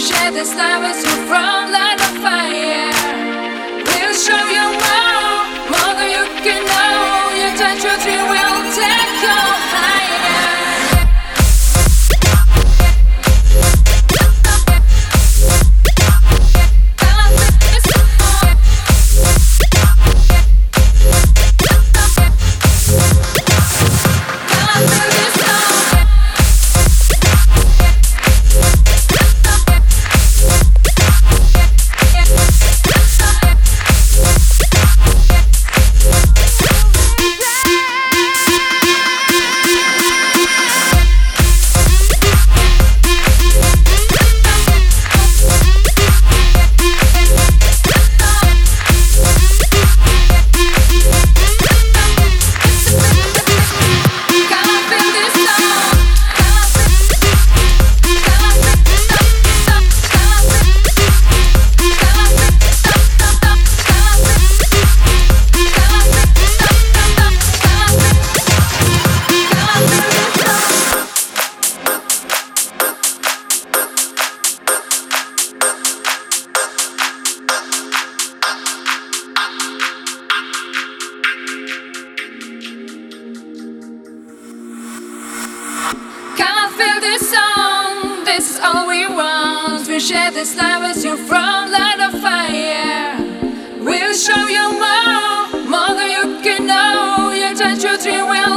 share this love with you from life. All we want. We share this love as you from light of fire. We'll show you more, more than you can know. Your touch, your dream will.